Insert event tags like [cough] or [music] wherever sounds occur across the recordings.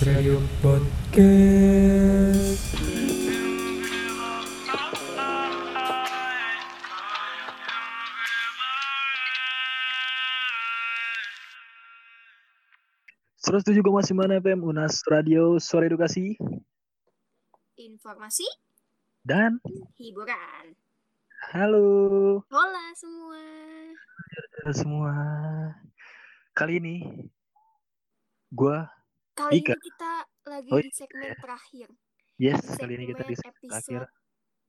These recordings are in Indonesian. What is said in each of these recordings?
Radio Podcast. Seratus tujuh koma sembilan FM Unas Radio Suara Edukasi informasi dan hiburan. halo Hola semua. semua. Kali ini gua Kali Ika. ini kita lagi Oh, di segmen terakhir. yes Segmen kali ini kita di episode akhir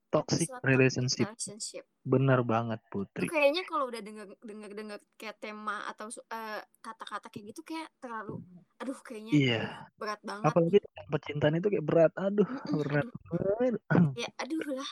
toxic relationship. relationship. Bener banget Itu Putri. kayaknya kalau udah denger denger denger kayak tema atau eh, kata-kata kayak gitu kayak terlalu aduh kayaknya Iya. berat banget. Apalagi percintaan itu kayak berat. Aduh, [laughs] berat aduh. Ya aduh lah.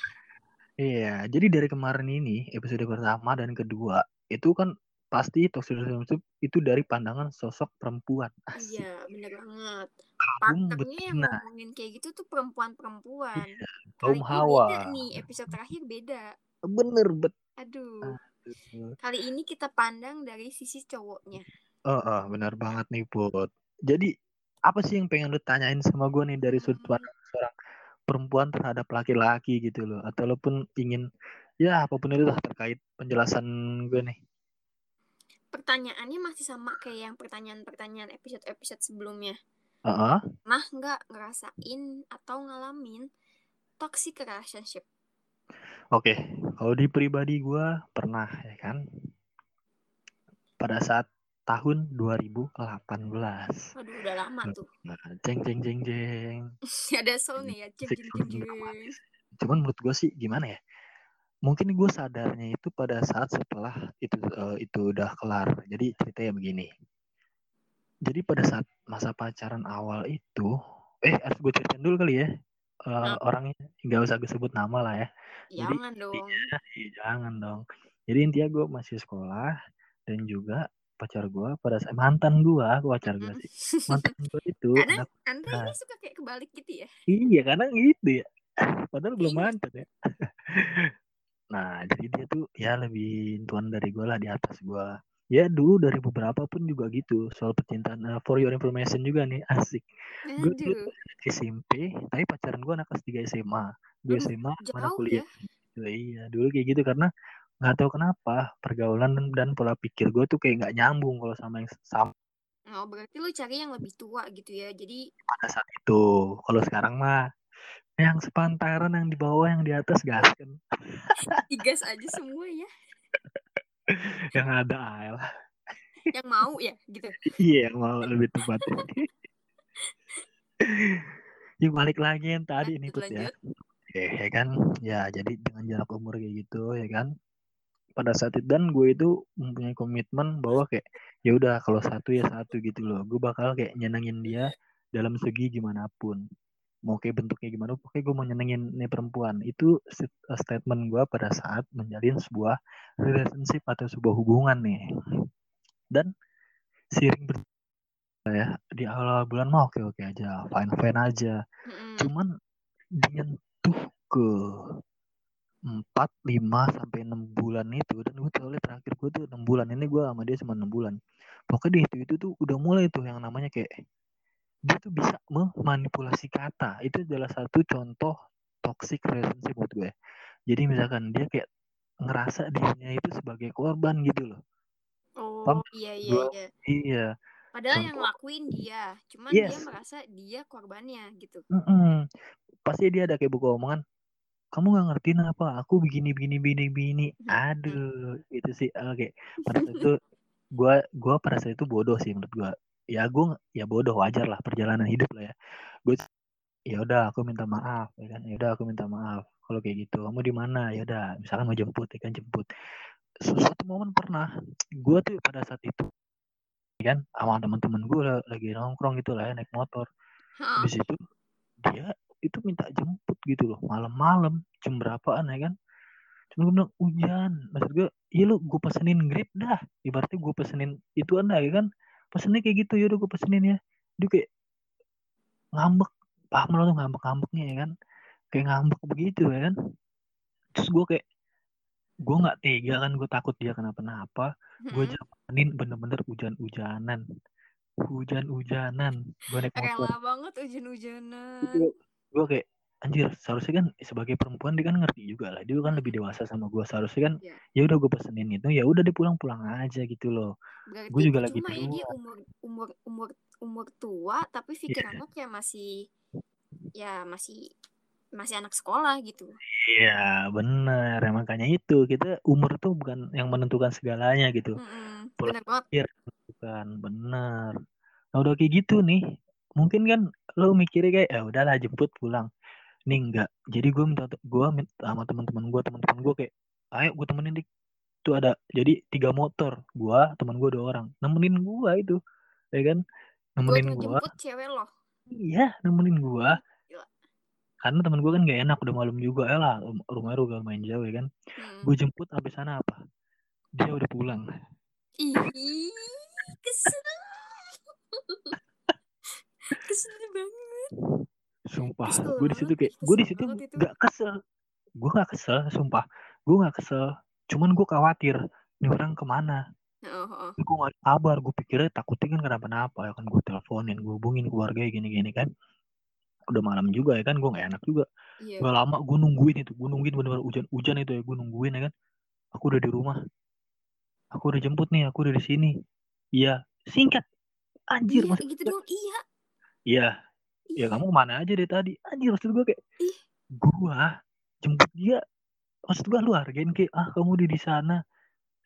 Iya, jadi dari kemarin ini episode pertama dan kedua itu kan pasti toxic relationship itu dari pandangan sosok perempuan. [laughs] Asik. Iya, bener banget. Kaum Partnernya yang betina. ngomongin kayak gitu tuh perempuan-perempuan. Iya, kaum ini hawa. beda nih, episode terakhir beda. Bener bet. Aduh. Aduh. Kali ini kita pandang dari sisi cowoknya. Oh, oh, benar banget nih Put. Jadi apa sih yang pengen lu tanyain sama gue nih dari sudut Hmm. pandang seorang perempuan terhadap laki-laki gitu loh? Atau lu pun ingin ya apa pun itu lah terkait penjelasan gue nih. Pertanyaannya masih sama kayak yang pertanyaan-pertanyaan episode-episode sebelumnya. Heeh. Nah, nggak ngerasain atau ngalamin toxic relationship. Oke, kalau di pribadi gue pernah ya kan. Pada saat tahun 2018. Waduh, udah lama tuh. Nah, jeng jeng jeng jeng. [laughs] Ada sound nih ya. Jeng, jeng, jeng, jeng. Cuman menurut gue sih gimana ya? Mungkin gue sadarnya itu pada saat setelah itu eh, itu udah kelar. Jadi ceritanya begini. Jadi pada saat masa pacaran awal itu, eh harus gue ceritain dulu kali ya. Eh, Apa? orangnya nggak usah gue sebut nama lah ya. Jadi Jangan dong. Ih, jangan dong. Jadi intinya gue masih sekolah dan juga pacar gue pada saat mantan gue, pacar gue sih. Mantan gue itu [laughs] Karena anak Anda Nah. ini suka kayak kebalik gitu ya. Iya karena gitu ya. Padahal belum Iya. mantan ya. [laughs] Nah jadi dia tuh ya lebih tuan dari gue lah di atas gue. Ya dulu dari beberapa pun juga gitu soal percintaan. Eh, for your information juga nih [laughs] asik. Gue tuh SMP tapi pacaran gue anak kelas 3 SMA. Gue Aduh, SMA mana jauh kuliah. ya. Iya, iya dulu kayak gitu karena nggak tahu kenapa pergaulan dan, dan pola pikir gue tuh kayak nggak nyambung kalau sama yang sama Oh, berarti lu cari yang lebih tua gitu ya. Jadi, pada saat itu. Kalau sekarang mah yang sepantaran yang di bawah yang di atas gas kan. [laughs] digas aja semua ya. [laughs] yang ada lah. Yang mau ya gitu. Iya, yang mau lebih tepat. Yuk balik lagi yang tadi Lanjut, Put ya. Oke, ya kan. Ya, jadi dengan jarak umur kayak gitu ya kan. Pada saat itu dan gue itu mempunyai komitmen bahwa kayak ya udah kalau satu ya satu gitu loh. Gue bakal kayak nyenengin dia dalam segi gimana pun. Mau kayak bentuknya gimana, pokoknya gue mau nyenengin nih perempuan. Itu st- statement gue pada saat menjalin sebuah relationship atau sebuah hubungan nih. Dan seiring ber ya di awal bulan mah oke oke aja, fine fine aja. Mm-mm. Cuman menyentuh ke 4, 5 sampai 6 bulan itu dan gue soalnya terakhir gue tuh 6 bulan ini gue sama dia cuma 6 bulan. Pokoknya di itu itu tuh udah mulai tuh yang namanya kayak dia tuh bisa memanipulasi kata. Itu adalah satu contoh toxic relationship buat gue. Jadi misalkan dia kayak ngerasa dirinya itu sebagai korban gitu loh. Paham? Oh, iya iya Gua- iya. Iya. Padahal yang Contoh. ngelakuin dia, cuman dia Yes. merasa dia korbannya gitu. Mm-mm. Pasti dia ada kayak buku omongan. Kamu nggak ngertiin apa? Aku begini begini begini begini. Aduh, itu sih oke. Pada saat [laughs] itu gua gua pada saat itu bodoh sih menurut gua. Ya gua ya bodoh wajar lah perjalanan hidup lah ya. Gue ya udah aku minta maaf ya kan. Ya udah aku minta maaf. Kalau kayak gitu, kamu di mana? Ya udah, misalkan mau jemput ya kan jemput. Suatu momen pernah gua tuh pada saat itu ya kan sama teman-teman gue lagi nongkrong gitu lah ya naik motor? Habis itu dia itu minta jemput gitu loh malam-malam jam berapaan ya kan cuma gue bilang hujan maksud gue iya lu gue pesenin grip dah ibaratnya gue pesenin itu anda ya kan pesennya kayak gitu ya udah gue pesenin ya. Dia kayak ngambek. Paham lo tuh ngambek-ngambeknya ya kan. Kayak ngambek begitu ya kan. Terus gue kayak gue nggak tega kan gue takut dia kenapa-napa. Gue Mm-mm. jalanin bener-bener hujan-hujanan. Hujan-hujanan. Gue naik motor. rela banget hujan-hujanan. Gue kayak anjir seharusnya kan sebagai perempuan dia kan ngerti juga lah dia kan lebih dewasa sama gue seharusnya kan Iya. ya udah gue pesenin itu ya udah dia pulang-pulang aja gitu loh gue juga lagi dia rumah umur umur umur umur tua tapi Iya. pikirannya kayak masih ya masih masih anak sekolah gitu. Iya bener ya, makanya itu kita umur tuh bukan yang menentukan segalanya gitu Mm-mm, pola bener banget. bukan bener nah udah kayak gitu nih mungkin kan lo mikirnya kayak ya udahlah jemput pulang nih enggak jadi gue minta gue minta sama teman-teman gue teman-teman gue kayak ayo gue temenin dik itu ada jadi tiga motor gue teman gue dua orang. Nemenin gue itu ya kan? Nemenin gue cewek iya nemenin gue karena teman gue kan gak enak udah malam juga ya lah rumahnya udah main jauh ya kan? Mm. gue jemput habis sana apa? Dia udah pulang. Ih, kesel. [laughs] kesel banget. Sumpah gue di situ kayak gue di situ gak kesel. Gue gak kesel sumpah. Gue gak kesel cuman gue khawatir nih orang ke mana? Oh, oh. gue gak ada kabar gue pikirnya takutnya kan kenapa-napa ya kan gue teleponin gue hubungin keluarga gini-gini kan. Udah malam juga ya kan gue gak enak juga. Iya. gak lama gue nungguin itu gue nungguin bener-bener hujan-hujan itu ya gue nungguin ya kan. Aku udah di rumah. Aku udah jemput nih aku udah di sini. Iya singkat. Anjir Iya, gitu dong. Iya. iya ya kamu ke mana aja deh tadi? Anjir maksud gue kayak Ih. gua jemput dia. Maksud gua lu hargain kayak ah kamu udah di sana.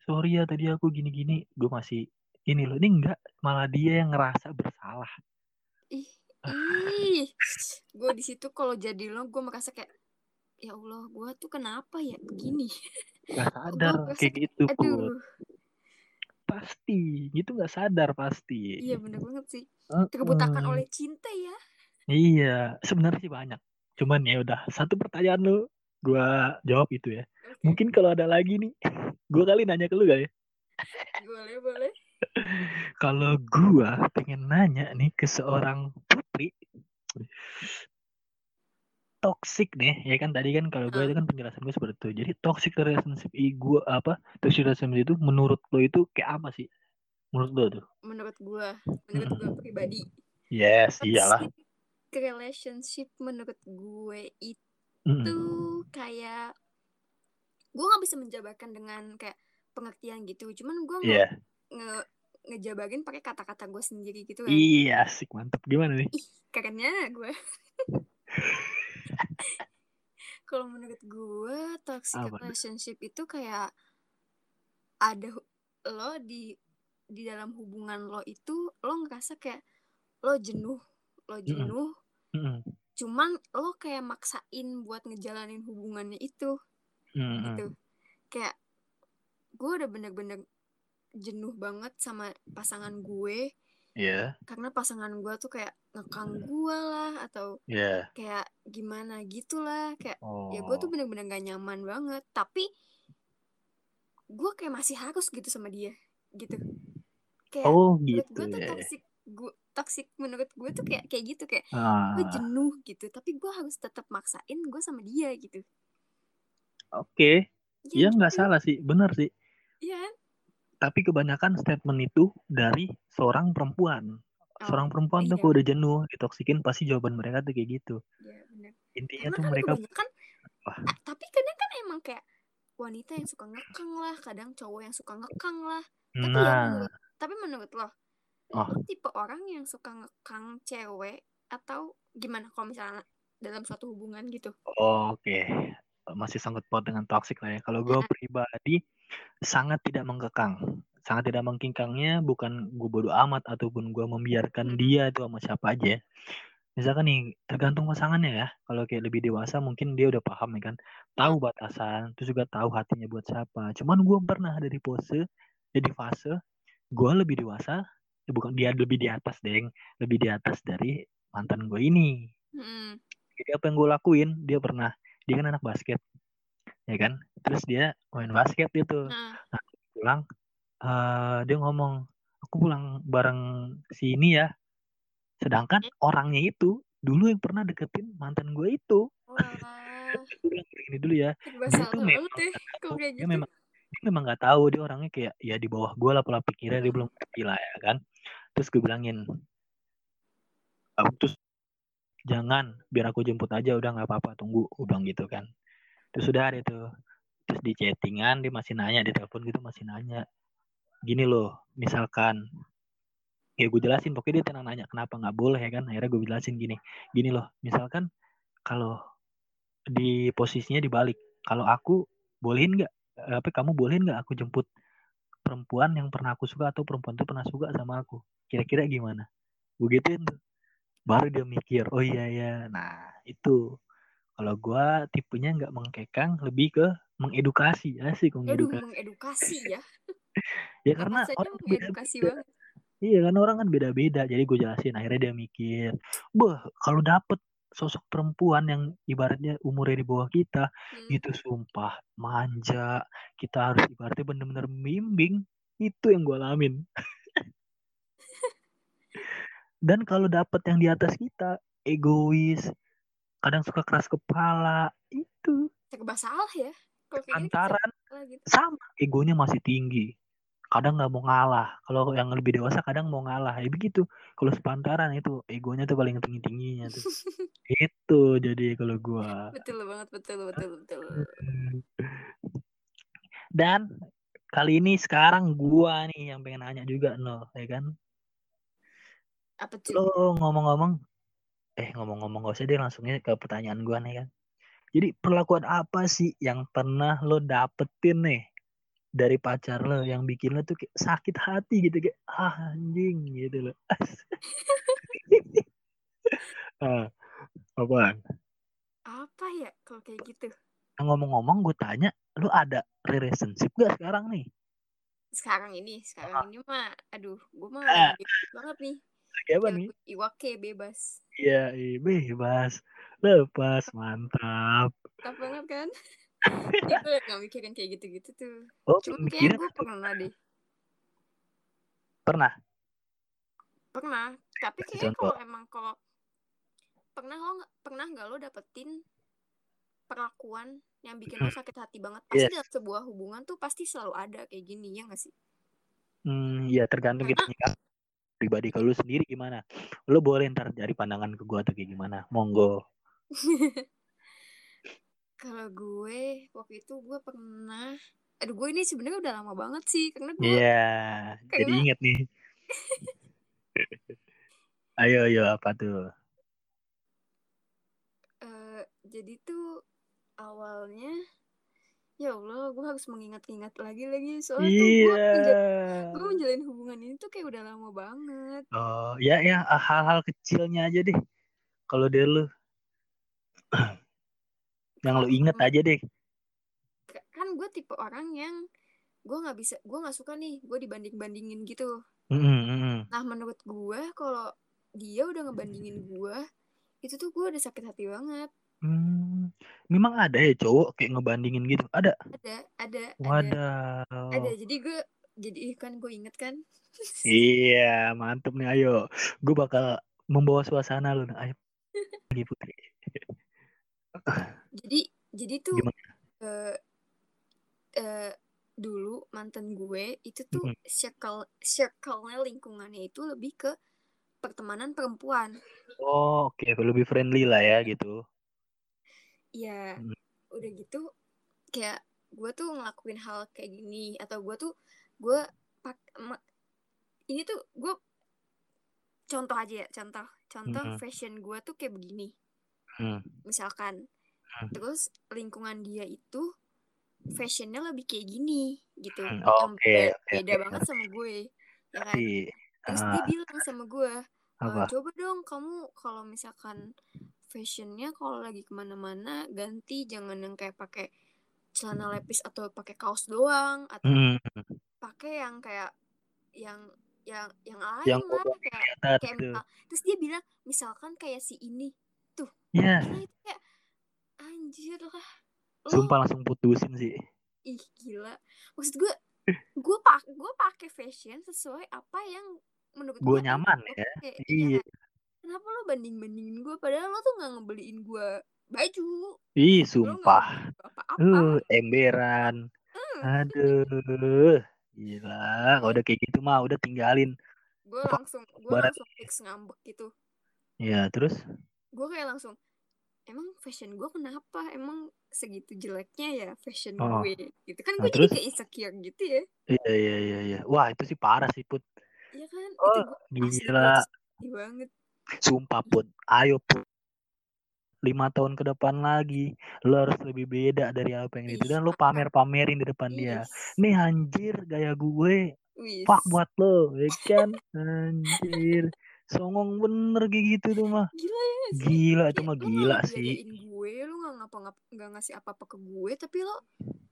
Sorry ya tadi aku gini-gini. Gue masih ini loh ini enggak malah dia yang ngerasa bersalah. Ih, ih. Gue di situ kalau jadi lo, gue merasa kayak ya Allah, gue tuh kenapa ya? Begini? nggak [laughs] gue sadar merasa kayak gitu aduh, pasti gitu nggak sadar pasti. Iya bener banget sih. Terbutakan oleh cinta ya. Iya sebenarnya sih banyak. Cuman ya udah satu pertanyaan lu gua jawab itu ya. Mungkin kalau ada lagi nih [laughs] gua kali nanya ke lu gak ya? Boleh boleh. [laughs] kalau gua pengen nanya nih ke seorang putri. Toxic nih ya kan tadi kan kalau gue itu kan penjelasan gue seperti itu. Jadi toxic relationship i gue apa toxic relationship itu menurut lo itu kayak apa sih? Menurut lo tuh? Menurut gue, menurut gue pribadi, yes iyalah toxic relationship menurut gue itu Mm. kayak gue nggak bisa menjabarkan dengan kayak pengertian gitu. Cuman gue nge, iya nge ngejabarin pakai kata-kata gue sendiri gitu kan. iya asik mantap gimana nih Ih, kerennya gue. [laughs] Kalau menurut gue toxic Apa relationship itu kayak ada lo di di dalam hubungan lo itu lo ngerasa kayak lo jenuh, lo jenuh, Cuman lo kayak maksain buat ngejalanin hubungannya itu Mm-mm. gitu. Kayak gue udah bener-bener jenuh banget sama pasangan gue. Iya. Karena pasangan gue tuh kayak ngekang gue lah atau iya. kayak gimana gitulah kayak oh ya gue tuh bener-bener gak nyaman banget. Tapi gue kayak masih harus gitu sama dia gitu. Kayak oh gitu gue tuh ya. toxic gue toxic menurut gue tuh kayak kayak gitu kayak ah. gue jenuh gitu. Tapi gue harus tetap maksain gue sama dia gitu. Oke. Ya ya nggak gitu salah sih. Benar sih. Iya kan? tapi kebanyakan statement itu dari seorang perempuan. Oh seorang perempuan tuh iya. kalau udah jenuh ditoksikin pasti jawaban mereka tuh kayak gitu. Iya bener. Intinya karena tuh kan mereka kebanyakan wah. ah, tapi kadang kan emang kayak wanita yang suka ngekang lah kadang cowok yang suka ngekang lah. Tapi ya nah. menurut tapi menurut lo oh. Tipe orang yang suka ngekang cewek atau gimana kalau misalnya dalam suatu hubungan gitu? Oke. Masih sangkut paut dengan toxic lah ya. Kalau gue Nah, pribadi sangat tidak mengkekang sangat tidak mengkingkangnya bukan gue bodo amat ataupun gue membiarkan mm, dia itu sama siapa aja. Misalkan nih tergantung pasangannya ya. Kalau kayak lebih dewasa mungkin dia udah paham ya kan. Tahu batasan terus juga tahu hatinya buat siapa. Cuman gue pernah ada di pose jadi fase gue lebih dewasa bukan dia lebih di atas deng. Lebih di atas dari mantan gue ini. Mm, jadi apa yang gue lakuin dia pernah dia kan anak basket ya kan? Terus dia main basket itu nah, nah pulang eh dia ngomong aku pulang bareng si ini ya. Sedangkan orangnya itu dulu yang pernah deketin mantan gue itu. [laughs] Bilang ini dulu ya. Serba dia tuh memang ya [laughs] dia gitu? memang dia memang nggak tahu dia orangnya kayak ya di bawah gue lah pola pikirnya dia belum ngerti lah ya kan. Terus gue bilangin "Ah, terus jangan biar aku jemput aja udah nggak apa-apa tunggu bilang gitu kan. Terus udah ada itu terus di chattingan dia masih nanya di telepon gitu masih nanya gini loh misalkan ya gue jelasin pokoknya dia tenang nanya kenapa nggak boleh? ya kan akhirnya gue jelasin gini gini loh misalkan kalau di posisinya dibalik kalau aku bolehin nggak apa kamu bolehin nggak aku jemput perempuan yang pernah aku suka atau perempuan itu pernah suka sama aku kira-kira gimana gue gituin tuh baru dia mikir oh iya ya nah itu kalau gue tipenya nggak mengkekang lebih ke mengedukasi asik Aduh, mengedukasi mengedukasi [laughs] ya. ya karena orang mengedukasi beda-beda banget. Iya kan orang kan beda-beda. Jadi gue jelasin. Akhirnya dia mikir, bah kalau dapet sosok perempuan yang ibaratnya umurnya di bawah kita, Hmm. itu sumpah manja. Kita harus ibaratnya bener-bener membimbing. Itu yang gue alamin. [laughs] Dan kalau dapet yang di atas kita, egois, kadang suka keras kepala, itu Serba salah ya. Antaran gitu. sama egonya masih tinggi kadang nggak mau ngalah. Kalau yang lebih dewasa kadang mau ngalah. Ya begitu. Kalau sepantaran itu egonya tuh paling tinggi tingginya tuh. [laughs] Itu jadi kalau gua. Betul banget, betul, betul, betul. [laughs] dan kali ini sekarang gua nih yang pengen nanya juga no ya kan? Apa tuh? lo ngomong-ngomong eh ngomong-ngomong gak usah deh langsungnya ke pertanyaan gua nih kan. Jadi perlakuan apa sih yang pernah lo dapetin nih dari pacar lo yang bikin lo tuh kayak sakit hati gitu kayak ah, anjing gitu loh [laughs] ah, apaan Apa ya kalau kayak gitu? Ngomong-ngomong gue tanya lu ada relationship gak sekarang nih Sekarang ini, sekarang ini mah, aduh, gue mah Ah. banget nih. kayak apa Kayak nih Iwake bebas. iya iya, bebas lepas mantap Mantap banget kan? Gue gak mikirin kayak gitu-gitu tuh. oh Cuma kayaknya gue pernah deh. pernah? Pernah. Tapi kayaknya kalau emang kalau pernah lo pernah nggak lo dapetin perlakuan yang bikin lo sakit hati banget? Pasti Yes. dalam sebuah hubungan tuh pasti selalu ada kayak gini ya nggak sih? Hmm ya tergantung kita nyikap pribadi kalau lu sendiri gimana? Lu boleh ntar dari pandangan ke gua tuh kayak gimana? Monggo [laughs] kalau gue waktu itu gue pernah aduh gue ini sebenarnya udah lama banget sih karena gue iya jadi Karena- inget nih. [laughs] Ayo ayo apa tuh? Eh, jadi tuh awalnya ya Allah gue harus mengingat-ingat lagi lagi. Soalnya tuh gue iya. gue menjalin hubungan ini tuh kayak udah lama banget. Oh, ya ya hal-hal kecilnya aja deh. Kalau dari lu [clears throat] yang Kalau inget sama- aja deh. Ka- kan gue tipe orang yang gue nggak bisa gue nggak suka nih gue dibanding bandingin gitu Mm, mm, mm. nah menurut gue kalau dia udah ngebandingin gue itu tuh gue udah sakit hati banget Hmm, memang ada ya cowok kayak ngebandingin gitu. Ada. ada ada ada jadi gue jadi kan gue inget kan [laughs] Iya, mantep nih. Ayo, gue bakal membawa suasana lu. Ayo, lagi [laughs] putri. Jadi jadi tuh Gimana? eh eh, dulu mantan gue itu tuh Mm-mm. circle circle-nya lingkungannya itu lebih ke pertemanan perempuan Oh, oke, lebih friendly lah ya gitu. ya Mm. udah gitu kayak gue tuh ngelakuin hal kayak gini atau gue tuh gue pak ini tuh gue contoh aja ya contoh contoh Mhm. fashion gue tuh kayak begini Hmm. misalkan Hmm. terus lingkungan dia itu fashionnya lebih kayak gini gitu Hmm, yang oke, be- oke, beda oke. banget sama gue ya kan terus Ah, dia bilang sama gue "Eh, apa? coba dong kamu kalau misalkan fashionnya kalau lagi ke mana-mana ganti jangan yang kayak pakai celana lepis atau pakai kaos doang atau Hmm, pakai yang kayak yang yang yang lain yang lah kayak kayak gitu. terus dia bilang misalkan kayak si ini itu kayak anjir lah sumpah langsung putusin sih. ih gila maksud gue gue pak gue pakai fashion sesuai apa yang menurut Gue gue nyaman ya. Kayak, Iya. kenapa lo banding bandingin gue padahal lo tuh nggak ngebeliin gue baju Ih, sumpah. apa-apa Uh, emberan. Hmm. Aduh. Gila, kalau udah kayak gitu mah udah tinggalin. gue langsung gue langsung fix ngambek gitu ya terus gue kayak langsung emang fashion gue kenapa? Emang segitu jeleknya ya fashion Oh. gue? Gitu. Kan Nah, gue jadi terus? kayak insecure gitu ya. Iya iya iya iya. Wah itu sih parah sih put. Iya kan? Oh, itu gila. banget. Sumpah put. Ayo put. Lima tahun ke depan lagi lo harus lebih beda dari apa yang itu dan lo mantap. pamer pamerin di depan dia. Wis, nih anjir gaya gue wis. fuck buat lo ya kan? Anjir songong bener kayak gitu tuh mah. Gila ya sih? Gila itu Kayak mah gila sih. gue lo nggak ngapa nggak ngasih apa apa ke gue tapi lo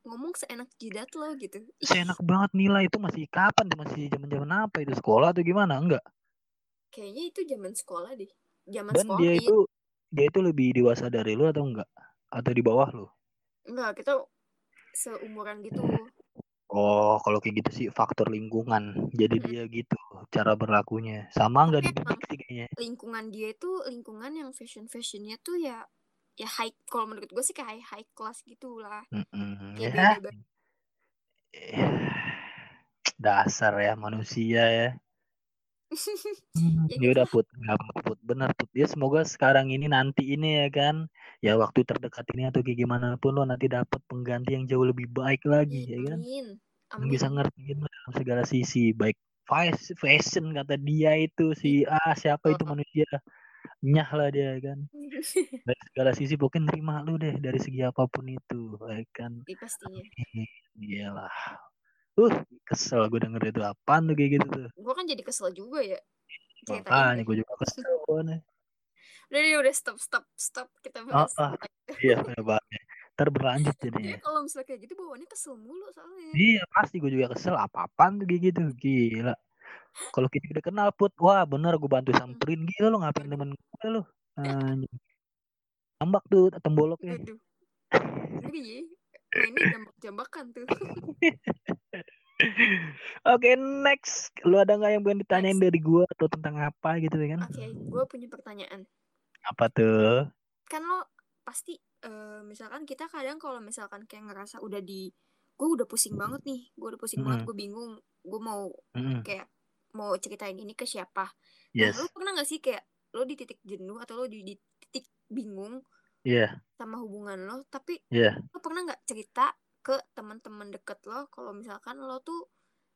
ngomong seenak jidat lo gitu. Seenak banget nilai itu masih kapan tuh? Masih zaman zaman apa itu? Sekolah atau gimana? Enggak. Kayaknya itu zaman sekolah deh. Zaman dan sekolah dia iya. itu dia itu lebih dewasa dari lu atau enggak? Atau di bawah lu? Enggak kita seumuran gitu oh kalau kayak gitu sih faktor lingkungan. Jadi Mm-mm. dia gitu cara berlakunya. Sama enggak Tapi dididik sih kayaknya. lingkungan dia itu lingkungan yang fashion fashionnya tuh ya ya high kalau menurut gue sih kayak high, high class gitu lah kayak ya. beda banget dasar ya manusia ya. Hmm, ya ya udah put. Nggak put. Bener put. Ya semoga sekarang ini nanti ini ya kan. Ya waktu terdekat ini atau kayak gimana pun lo nanti dapat pengganti yang jauh lebih baik lagi ya kan? Amin. Yang bisa amin. ngertiin dalam segala sisi. Baik fas- fashion kata dia itu si ah siapa itu manusia? Nyah lah dia kan? [laughs] Dari segala sisi pokoknya nerima lu deh dari segi apa pun itu ya kan? Iya, pastinya. Iyalah uh kesel gue denger itu. Apaan tuh kayak gitu tuh? Gue kan jadi kesel juga ya makanya gue juga kesel nih udah deh udah stop stop stop. Kita ah, bahas ah. tentang itu. iya ya banget ntar berlanjut Iya, jadinya. kalau misalnya kayak gitu bawaannya kesel mulu soalnya. Iya pasti gue juga kesel. Apa-apaan tuh kayak gitu? Gila. Kalau kita udah kenal put. Wah bener gue bantu samperin. Gila lo ngapain temen gue lo tambak [laughs] tuh temboloknya Waduh. Ngeri ya. Mainnya jambak-jambakan tuh. [laughs] Oke next Lu ada nggak yang pengen ditanyain Next. dari gua Atau tentang apa gitu ya kan Oke, gue punya pertanyaan. Apa tuh Kan lo pasti eh, misalkan kita kadang kalau misalkan kayak ngerasa udah di gue udah pusing banget nih, gue udah pusing banget, Mm-mm. gue bingung, gue mau Mm-mm. kayak mau ceritain ini ke siapa. Yes Nah, lo pernah gak sih kayak lo di titik jenuh atau lo di, di titik bingung Iya sama hubungan lo, tapi Iya lo pernah nggak cerita ke teman-teman deket lo kalau misalkan lo tuh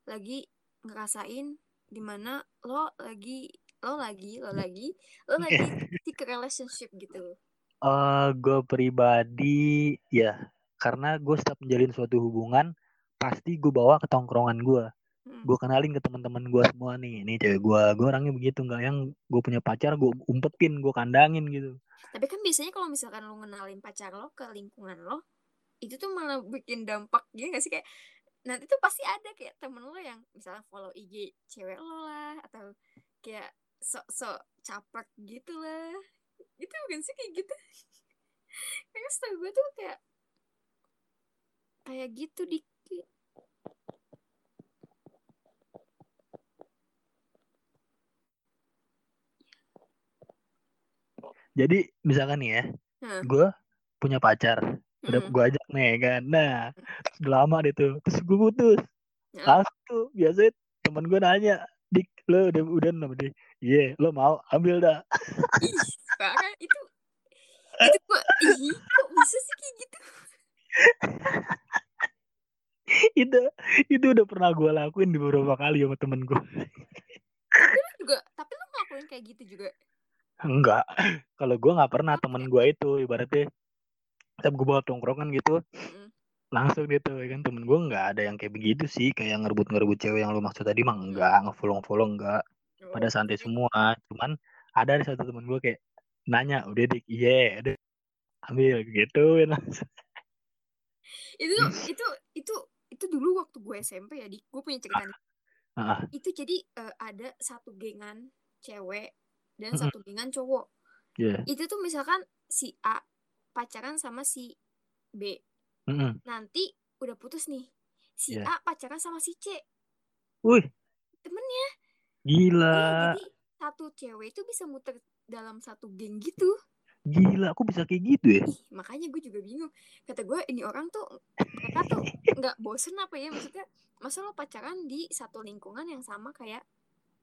lagi ngerasain di mana lo lagi lo lagi lo lagi lo lagi [laughs] stick relationship gitu. Eh, gue pribadi ya karena gue setiap menjalin suatu hubungan pasti gue bawa ke tongkrongan gue Hmm. gue kenalin ke teman-teman gue semua nih ini cewek gue gue orangnya begitu nggak yang gue punya pacar gue umpetin gue kandangin gitu. Tapi kan biasanya kalau misalkan lo ngenalin pacar lo ke lingkungan lo itu tuh malah bikin dampak gitu gak sih? Kayak nanti tuh pasti ada kayak temen lo yang misalnya follow IG cewek lo lah atau kayak sok-sok caprek gitu lah. Itu bukan sih kayak gitu? [laughs] Karena setahu gue tuh kayak kayak gitu dikit jadi misalkan nih ya Hah. gue punya pacar udah gue ajak nih kan. Nah terus udah lama deh tuh. Terus gue putus. Langsung tuh biasanya temen gue nanya dik lo udah udah nama dia? Iya lo mau ambil dah. Ih parah. Itu [laughs] itu ih kok bisa sih kayak gitu? Itu itu udah pernah gue lakuin di beberapa kali sama temen gue juga tapi lo ngelakuin kayak gitu juga? Enggak. Kalau gue nggak pernah Oke. temen gue itu ibaratnya setiap gue bawa tongkrongan gitu. Mm-mm. langsung gitu ya kan. Temen gue nggak ada yang kayak begitu sih. Kayak ngerebut ngerebut cewek yang lo maksud tadi mah enggak ngefollow follow enggak pada Oh, santai oke. semua. Cuman ada di satu temen gue kayak nanya udah dik iya udah. Ambil gitu langsung itu itu itu itu dulu waktu gue SMP ya di gue punya cerita nih. Ah. itu jadi eh, ada satu gengan cewek dan satu gengan cowok. Iya. itu tuh misalkan si A pacaran sama si B. Mm-mm. nanti udah putus nih. Si Iya. A pacaran sama si C. Wih, temennya. Gila, Iya, jadi satu cewek itu bisa muter dalam satu geng gitu. Gila, aku bisa kayak gitu ya? ih makanya gue juga bingung. Kata gue ini orang tuh mereka tuh nggak bosen apa ya? Maksudnya masa lo pacaran di satu lingkungan yang sama kayak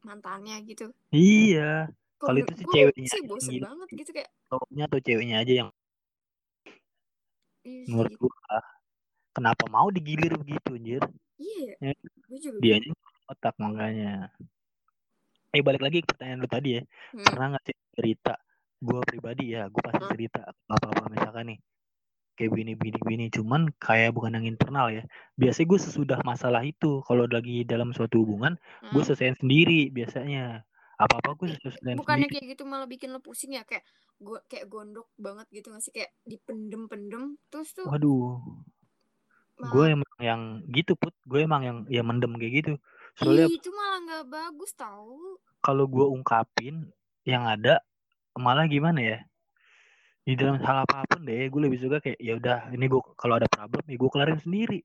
mantannya gitu? Iya. Kalau itu sih ceweknya sih bosen banget gitu kayak cowoknya atau ceweknya aja yang iya menurut gitu. gua kenapa mau digilir begitu anjir iya ya. dia nya otak makanya eh balik lagi ke pertanyaan lu tadi ya hmm. pernah nggak sih cerita gue pribadi ya gue pasti hmm. cerita apa apa misalkan nih kayak begini begini begini cuman kayak bukan yang internal ya biasanya gue sesudah masalah itu kalau lagi dalam suatu hubungan hmm. gue selesaiin sendiri biasanya apa apa gue selesaiin bukannya sendiri. kayak gitu malah bikin lo pusing ya? Kayak gue kayak gondok banget gitu nggak sih? Kayak dipendem pendem terus tuh waduh. Gue emang yang gitu put. Gue emang yang ya mendem kayak gitu. Soalnya Ih, itu malah nggak bagus tau. kalau gue ungkapin yang ada malah gimana ya? Di dalam hal apa pun deh gue lebih suka kayak ya udah ini gue kalau ada problem ya gue kelarin sendiri.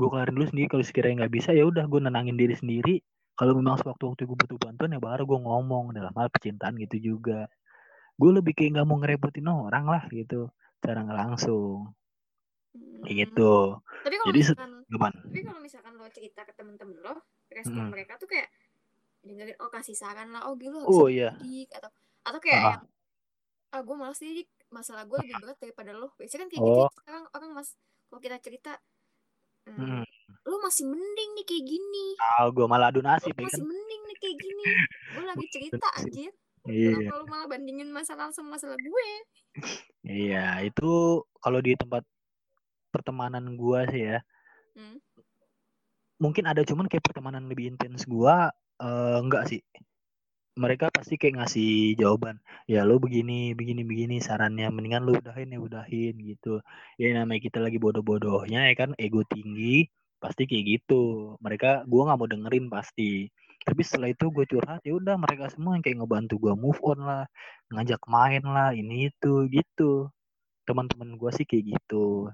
Gue kelarin dulu sendiri kalau sekiranya nggak bisa ya udah gue nenangin diri sendiri kalau memang sewaktu-waktu gue butuh bantuan ya baru gue ngomong dalam hal percintaan gitu juga gue lebih kayak nggak mau ngerepotin orang lah gitu cara langsung hmm. gitu tapi kalau Jadi, misalkan tapi kalau misalkan lo cerita ke temen-temen lo respon hmm. mereka tuh kayak dengerin oh kasih saran lah oh gitu oh, iya. didik atau atau kayak ah. yang ah gue malas didik masalah gue [laughs] lebih berat daripada lo biasanya kan kayak gitu oh. gitu sekarang orang mas kalau kita cerita hmm, hmm. Lo masih mending nih kayak gini. Ah gue malah adu nasib ya masih kan? mending nih kayak gini. Gue lagi [laughs] cerita anjir. Iya. kenapa lo malah bandingin masalah sama masalah gue? Iya itu kalau di tempat pertemanan gue sih ya hmm? mungkin ada cuman kayak pertemanan lebih intens gua uh, enggak sih. Mereka pasti kayak ngasih jawaban ya lo begini begini begini sarannya mendingan lo udahin ya udahin gitu. Ya namanya kita lagi bodoh-bodohnya ya kan ego tinggi pasti kayak gitu. Mereka gua nggak mau dengerin pasti. Tapi setelah itu gue curhat ya udah mereka semua yang kayak ngebantu gua move on lah. Ngajak main lah ini itu gitu. Teman-teman gua sih kayak gitu.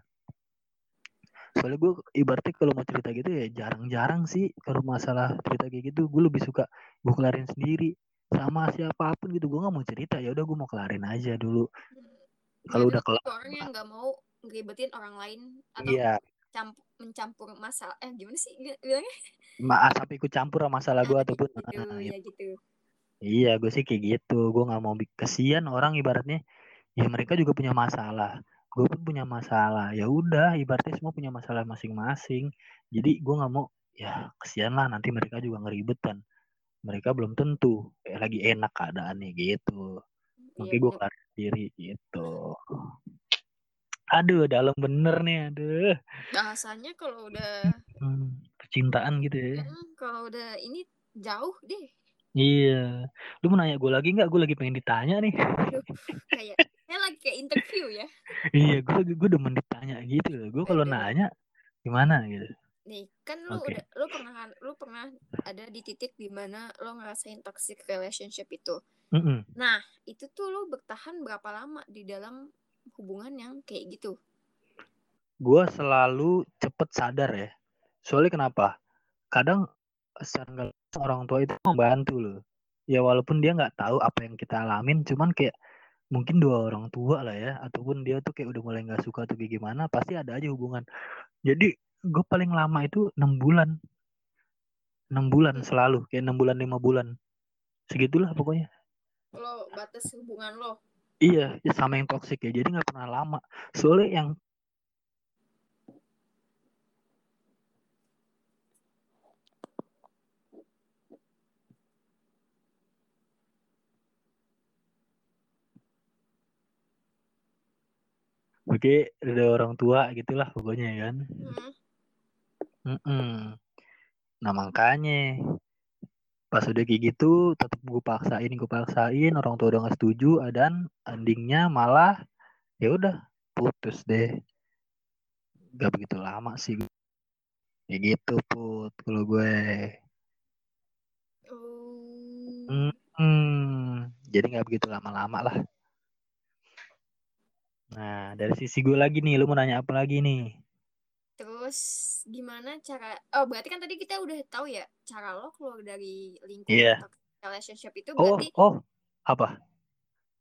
Soalnya gue ibaratnya kalau mau cerita gitu ya jarang-jarang sih kalau masalah cerita kayak gitu. Gue lebih suka gue kelarin sendiri sama siapa pun gitu. Gue nggak mau cerita ya udah gue mau kelarin aja dulu. Hmm. kalau udah kelar orang yang nggak mau ngeribetin orang lain atau iya. Campur, mencampur masalah eh gimana sih bilangnya? Maaf tapi ikut campur sama masalah gue nah, ataupun gitu, nah, ya. gitu. Iya gue sih kayak gitu. Gue nggak mau kesian orang ibaratnya. Ya mereka juga punya masalah. Gue pun punya masalah. Ya udah ibaratnya semua punya masalah masing-masing. Jadi gue nggak mau ya kesian lah. Nanti mereka juga ngeribet kan mereka belum tentu eh, lagi enak keadaannya gitu. Iya, makanya gue kelar sendiri gitu aduh dalam bener nih aduh. Bahasanya kalau udah hmm, percintaan gitu ya. Hmm, kalau udah ini jauh deh. Iya. Lu mau nanya gue lagi nggak? Gue lagi pengen ditanya nih. Aduh, kayak kayak lagi kayak interview ya. Iya gue gue udah ditanya gitu gue kalau nanya gimana gitu? Nih kan lu okay. udah lu pernah lu pernah ada di titik di mana lu ngerasain toxic relationship itu. Mm -hmm. nah itu tuh lu bertahan berapa lama di dalam hubungan yang kayak gitu. Gue selalu cepet sadar ya. Soalnya kenapa? Kadang secara orang tua itu membantu loh. Ya walaupun dia nggak tahu apa yang kita alamin cuman kayak mungkin dua orang tua lah ya ataupun dia tuh kayak udah mulai nggak suka tuh kayak gimana pasti ada aja hubungan. Jadi gue paling lama itu enam bulan. Enam bulan selalu kayak enam bulan lima bulan. Segitulah pokoknya. Lo batas hubungan lo iya ya sama yang toksik ya jadi nggak pernah lama soalnya yang Oke, ada orang tua gitulah pokoknya ya kan. Hmm. Mm Nah makanya pas udah kayak gitu tetap gue paksain gue paksain orang tua udah gak setuju dan endingnya malah ya udah putus deh gak begitu lama sih ya gitu put kalau gue oh. hmm, jadi nggak begitu lama-lama lah Nah, dari sisi gue lagi nih, lu mau nanya apa lagi nih? Terus gimana cara Oh, berarti kan tadi kita udah tahu ya cara lo keluar dari lingkungan yeah. relationship itu oh, berarti Oh, oh. Apa?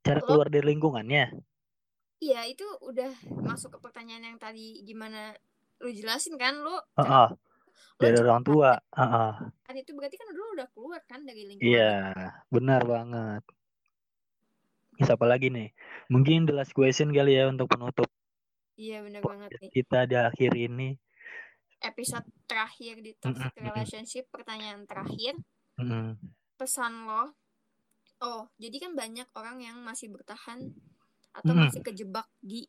Cara lo, keluar dari lingkungannya? Iya, itu udah masuk ke pertanyaan yang tadi gimana lu jelasin kan lo uh -uh. lo dari orang tua Heeh. kan itu berarti kan dulu udah keluar kan dari lingkungan iya benar banget siapa lagi nih mungkin the last question kali ya untuk penutup iya benar banget nih kita di akhir ini episode terakhir di toxic relationship pertanyaan terakhir. Pesan lo. Oh jadi kan banyak orang yang masih bertahan atau masih kejebak di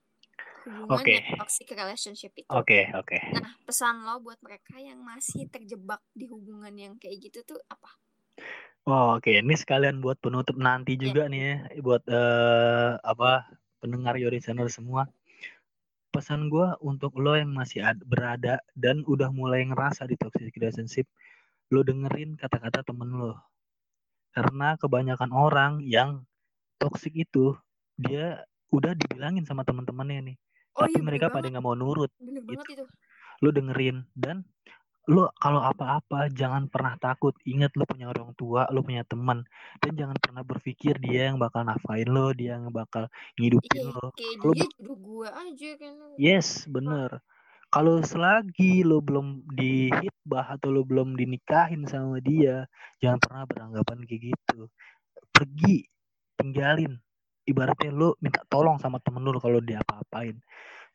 hubungan Oke. yang toxic relationship itu. Oke oke. Nah pesan lo buat mereka yang masih terjebak di hubungan yang kayak gitu tuh apa? Oh, oke, ini sekalian buat penutup nanti Iya. juga nih ya, buat eh, apa pendengar Yori Channel semua. Pesan gue untuk lo yang masih ad- berada dan udah mulai ngerasa di toxic relationship, lo dengerin kata-kata temen lo. Karena kebanyakan orang yang toxic itu dia udah dibilangin sama teman-temannya nih, oh tapi iya mereka pada nggak mau nurut. bener gitu. banget itu Lo dengerin dan lo kalau apa-apa jangan pernah takut. Ingat lo punya orang tua, lo punya teman dan jangan pernah berpikir dia yang bakal nafkain lo, dia yang bakal ngidupin iya lo. jodoh gue aja kan Yes, bener. Kalau selagi lo belum dihitbah atau lo belum dinikahin sama dia, jangan pernah beranggapan kayak gitu. Pergi, tinggalin. Ibaratnya lo minta tolong sama temen lo kalau dia apa-apain.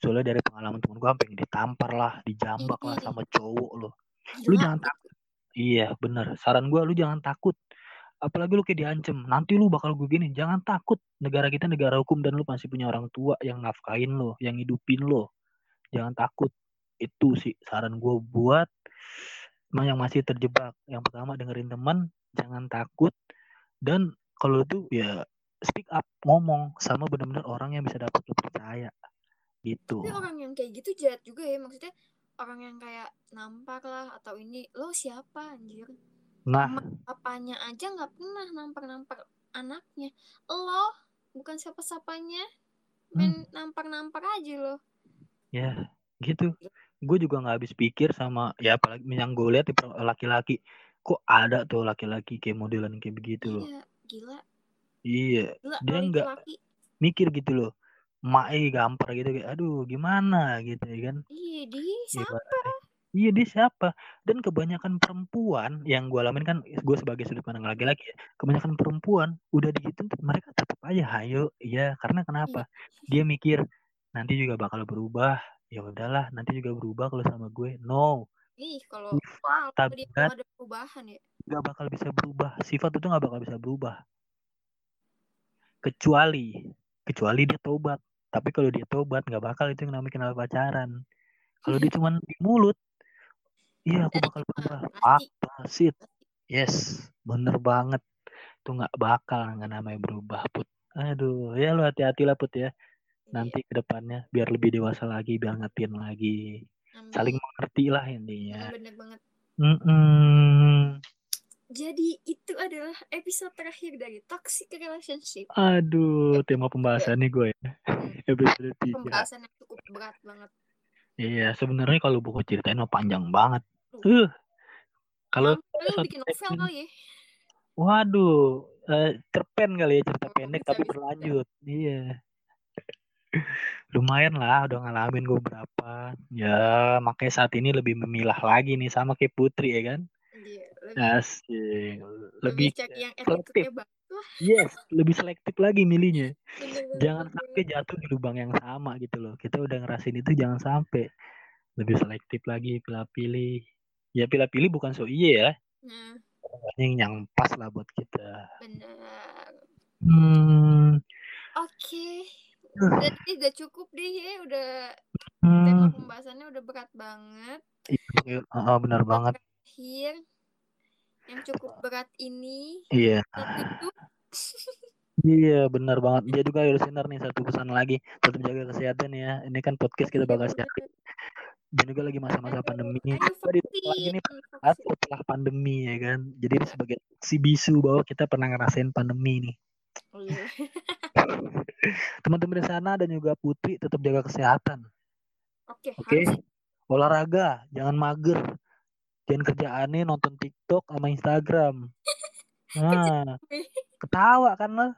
Soalnya dari pengalaman temen gue sampai ditampar lah, dijambak lah Ih. sama cowok lo. Lu jangan takut. Iya, bener. Saran gue lu jangan takut. Apalagi lu kayak diancem. Nanti lu bakal gue gini. Jangan takut. Negara kita negara hukum dan lu pasti punya orang tua yang nafkain lo, yang hidupin lo. Jangan takut. Itu sih saran gue buat yang masih terjebak. Yang pertama dengerin teman, jangan takut. Dan kalau itu ya speak up, ngomong sama benar-benar orang yang bisa dapat lu percaya. Gitu. tapi orang yang kayak gitu jahat juga ya maksudnya orang yang kayak nampar lah atau ini lo siapa anjir Nah, Emak papanya aja nggak pernah nampar-nampar anaknya lo bukan siapa-siapanya main nampar-nampar aja lo Ya, gitu. Gue juga nggak habis pikir sama ya apalagi yang gue lihat laki-laki. Kok ada tuh laki-laki kayak modelan kayak begitu loh. iya gila Iya, gila dia itu nggak mikir gitu loh. Mae gampar gitu kayak aduh gimana gitu ya kan. iya dia siapa. Iya dia siapa? Dan kebanyakan perempuan yang gue alamin kan gue sebagai sudut pandang laki-laki ya, kebanyakan perempuan udah gitu mereka tetap aja hayo iya karena kenapa? Dia mikir nanti juga bakal berubah. Ya udahlah, nanti juga berubah kalau sama gue. No, ih kalau mau ada perubahan ya nggak bakal bisa berubah. Sifat itu nggak bakal bisa berubah. Kecuali, kecuali dia tobat. Tapi kalau dia tobat nggak bakal itu yang namanya kenal pacaran. Kalau dia [laughs] cuma di mulut, iya aku bakal berubah. Apa sih? Yes, bener banget. Itu nggak bakal nggak namanya berubah put. Aduh, ya lu hati-hati lah put ya. Nanti ke depannya biar lebih dewasa lagi, biar ngertiin lagi. Amin. Saling mengerti lah intinya. bener banget Mm-mm. Jadi itu adalah episode terakhir dari toxic relationship Aduh, tema pembahasannya gue ya. Hmm, Episode 3. pembahasan yang cukup berat banget Iya, sebenarnya kalau buku ceritain mah panjang banget. Uh, kalau satu bikin novel kali ya waduh, eh, cerpen kali ya cerita Oh, pendek bisa, tapi bisa. berlanjut. Iya. [laughs] Lumayan lah, udah ngalamin gue berapa. Ya, makanya saat ini lebih memilah lagi nih sama kayak Putri ya kan. Lebih, Asik. lebih Lebih cek yang selektif. Yes, lebih selektif lagi milihnya. bener Jangan bener sampai jatuh di lubang yang sama gitu loh. Kita udah ngerasain itu jangan sampai. Lebih selektif lagi, pilih-pilih. Ya pilih-pilih bukan so iya ya. Nah, Yang yang pas lah buat kita. bener. Hmm. Oke. Uh. Berarti udah cukup deh ya, udah tema Hmm. pembahasannya udah berat banget. Iya, benar banget. Terakhir yang cukup berat ini Iya. Iya, benar banget. Dia juga harus listener nih satu pesan lagi. Tetap jaga kesehatan ya. Ini kan podcast kita bakal share. Dan juga lagi masa-masa pandemi. ayo Kita di lagi nih setelah pandemi ya kan. Jadi ini sebagai si bisu bahwa kita pernah ngerasain pandemi nih. Iya. [laughs] Teman-teman di sana dan juga Putri tetap jaga kesehatan. Oke, Oke. harus Olahraga, jangan mager. Jangan kerjaannya nonton TikTok sama Instagram. [laughs] Nah, ketawa kan lo?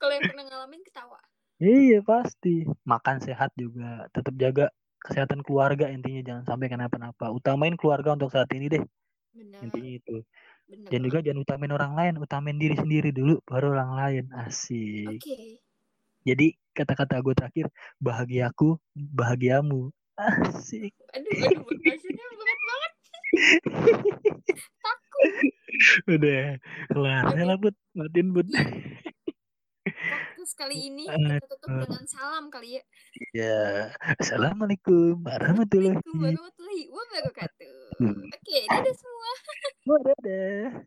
kalau yang pernah ngalamin ketawa. Iya pasti. Makan sehat juga. Tetap jaga kesehatan keluarga intinya jangan sampai kenapa-napa. Utamain keluarga untuk saat ini deh. benar Intinya itu. benar Dan juga jangan utamain orang lain, utamain diri sendiri dulu baru orang lain. oke Asik. Jadi kata-kata gue terakhir, bahagiaku, bahagiamu. Asik. aduh aduh maksudnya berat banget takut Udah kelar. Lah, Bud. Matiin, Bud. Iya. podcast kali ini kita tutup dengan salam kali ya Ya. Assalamualaikum warahmatullahi wabarakatuh Hmm. oke dadah semua wabarakatuh.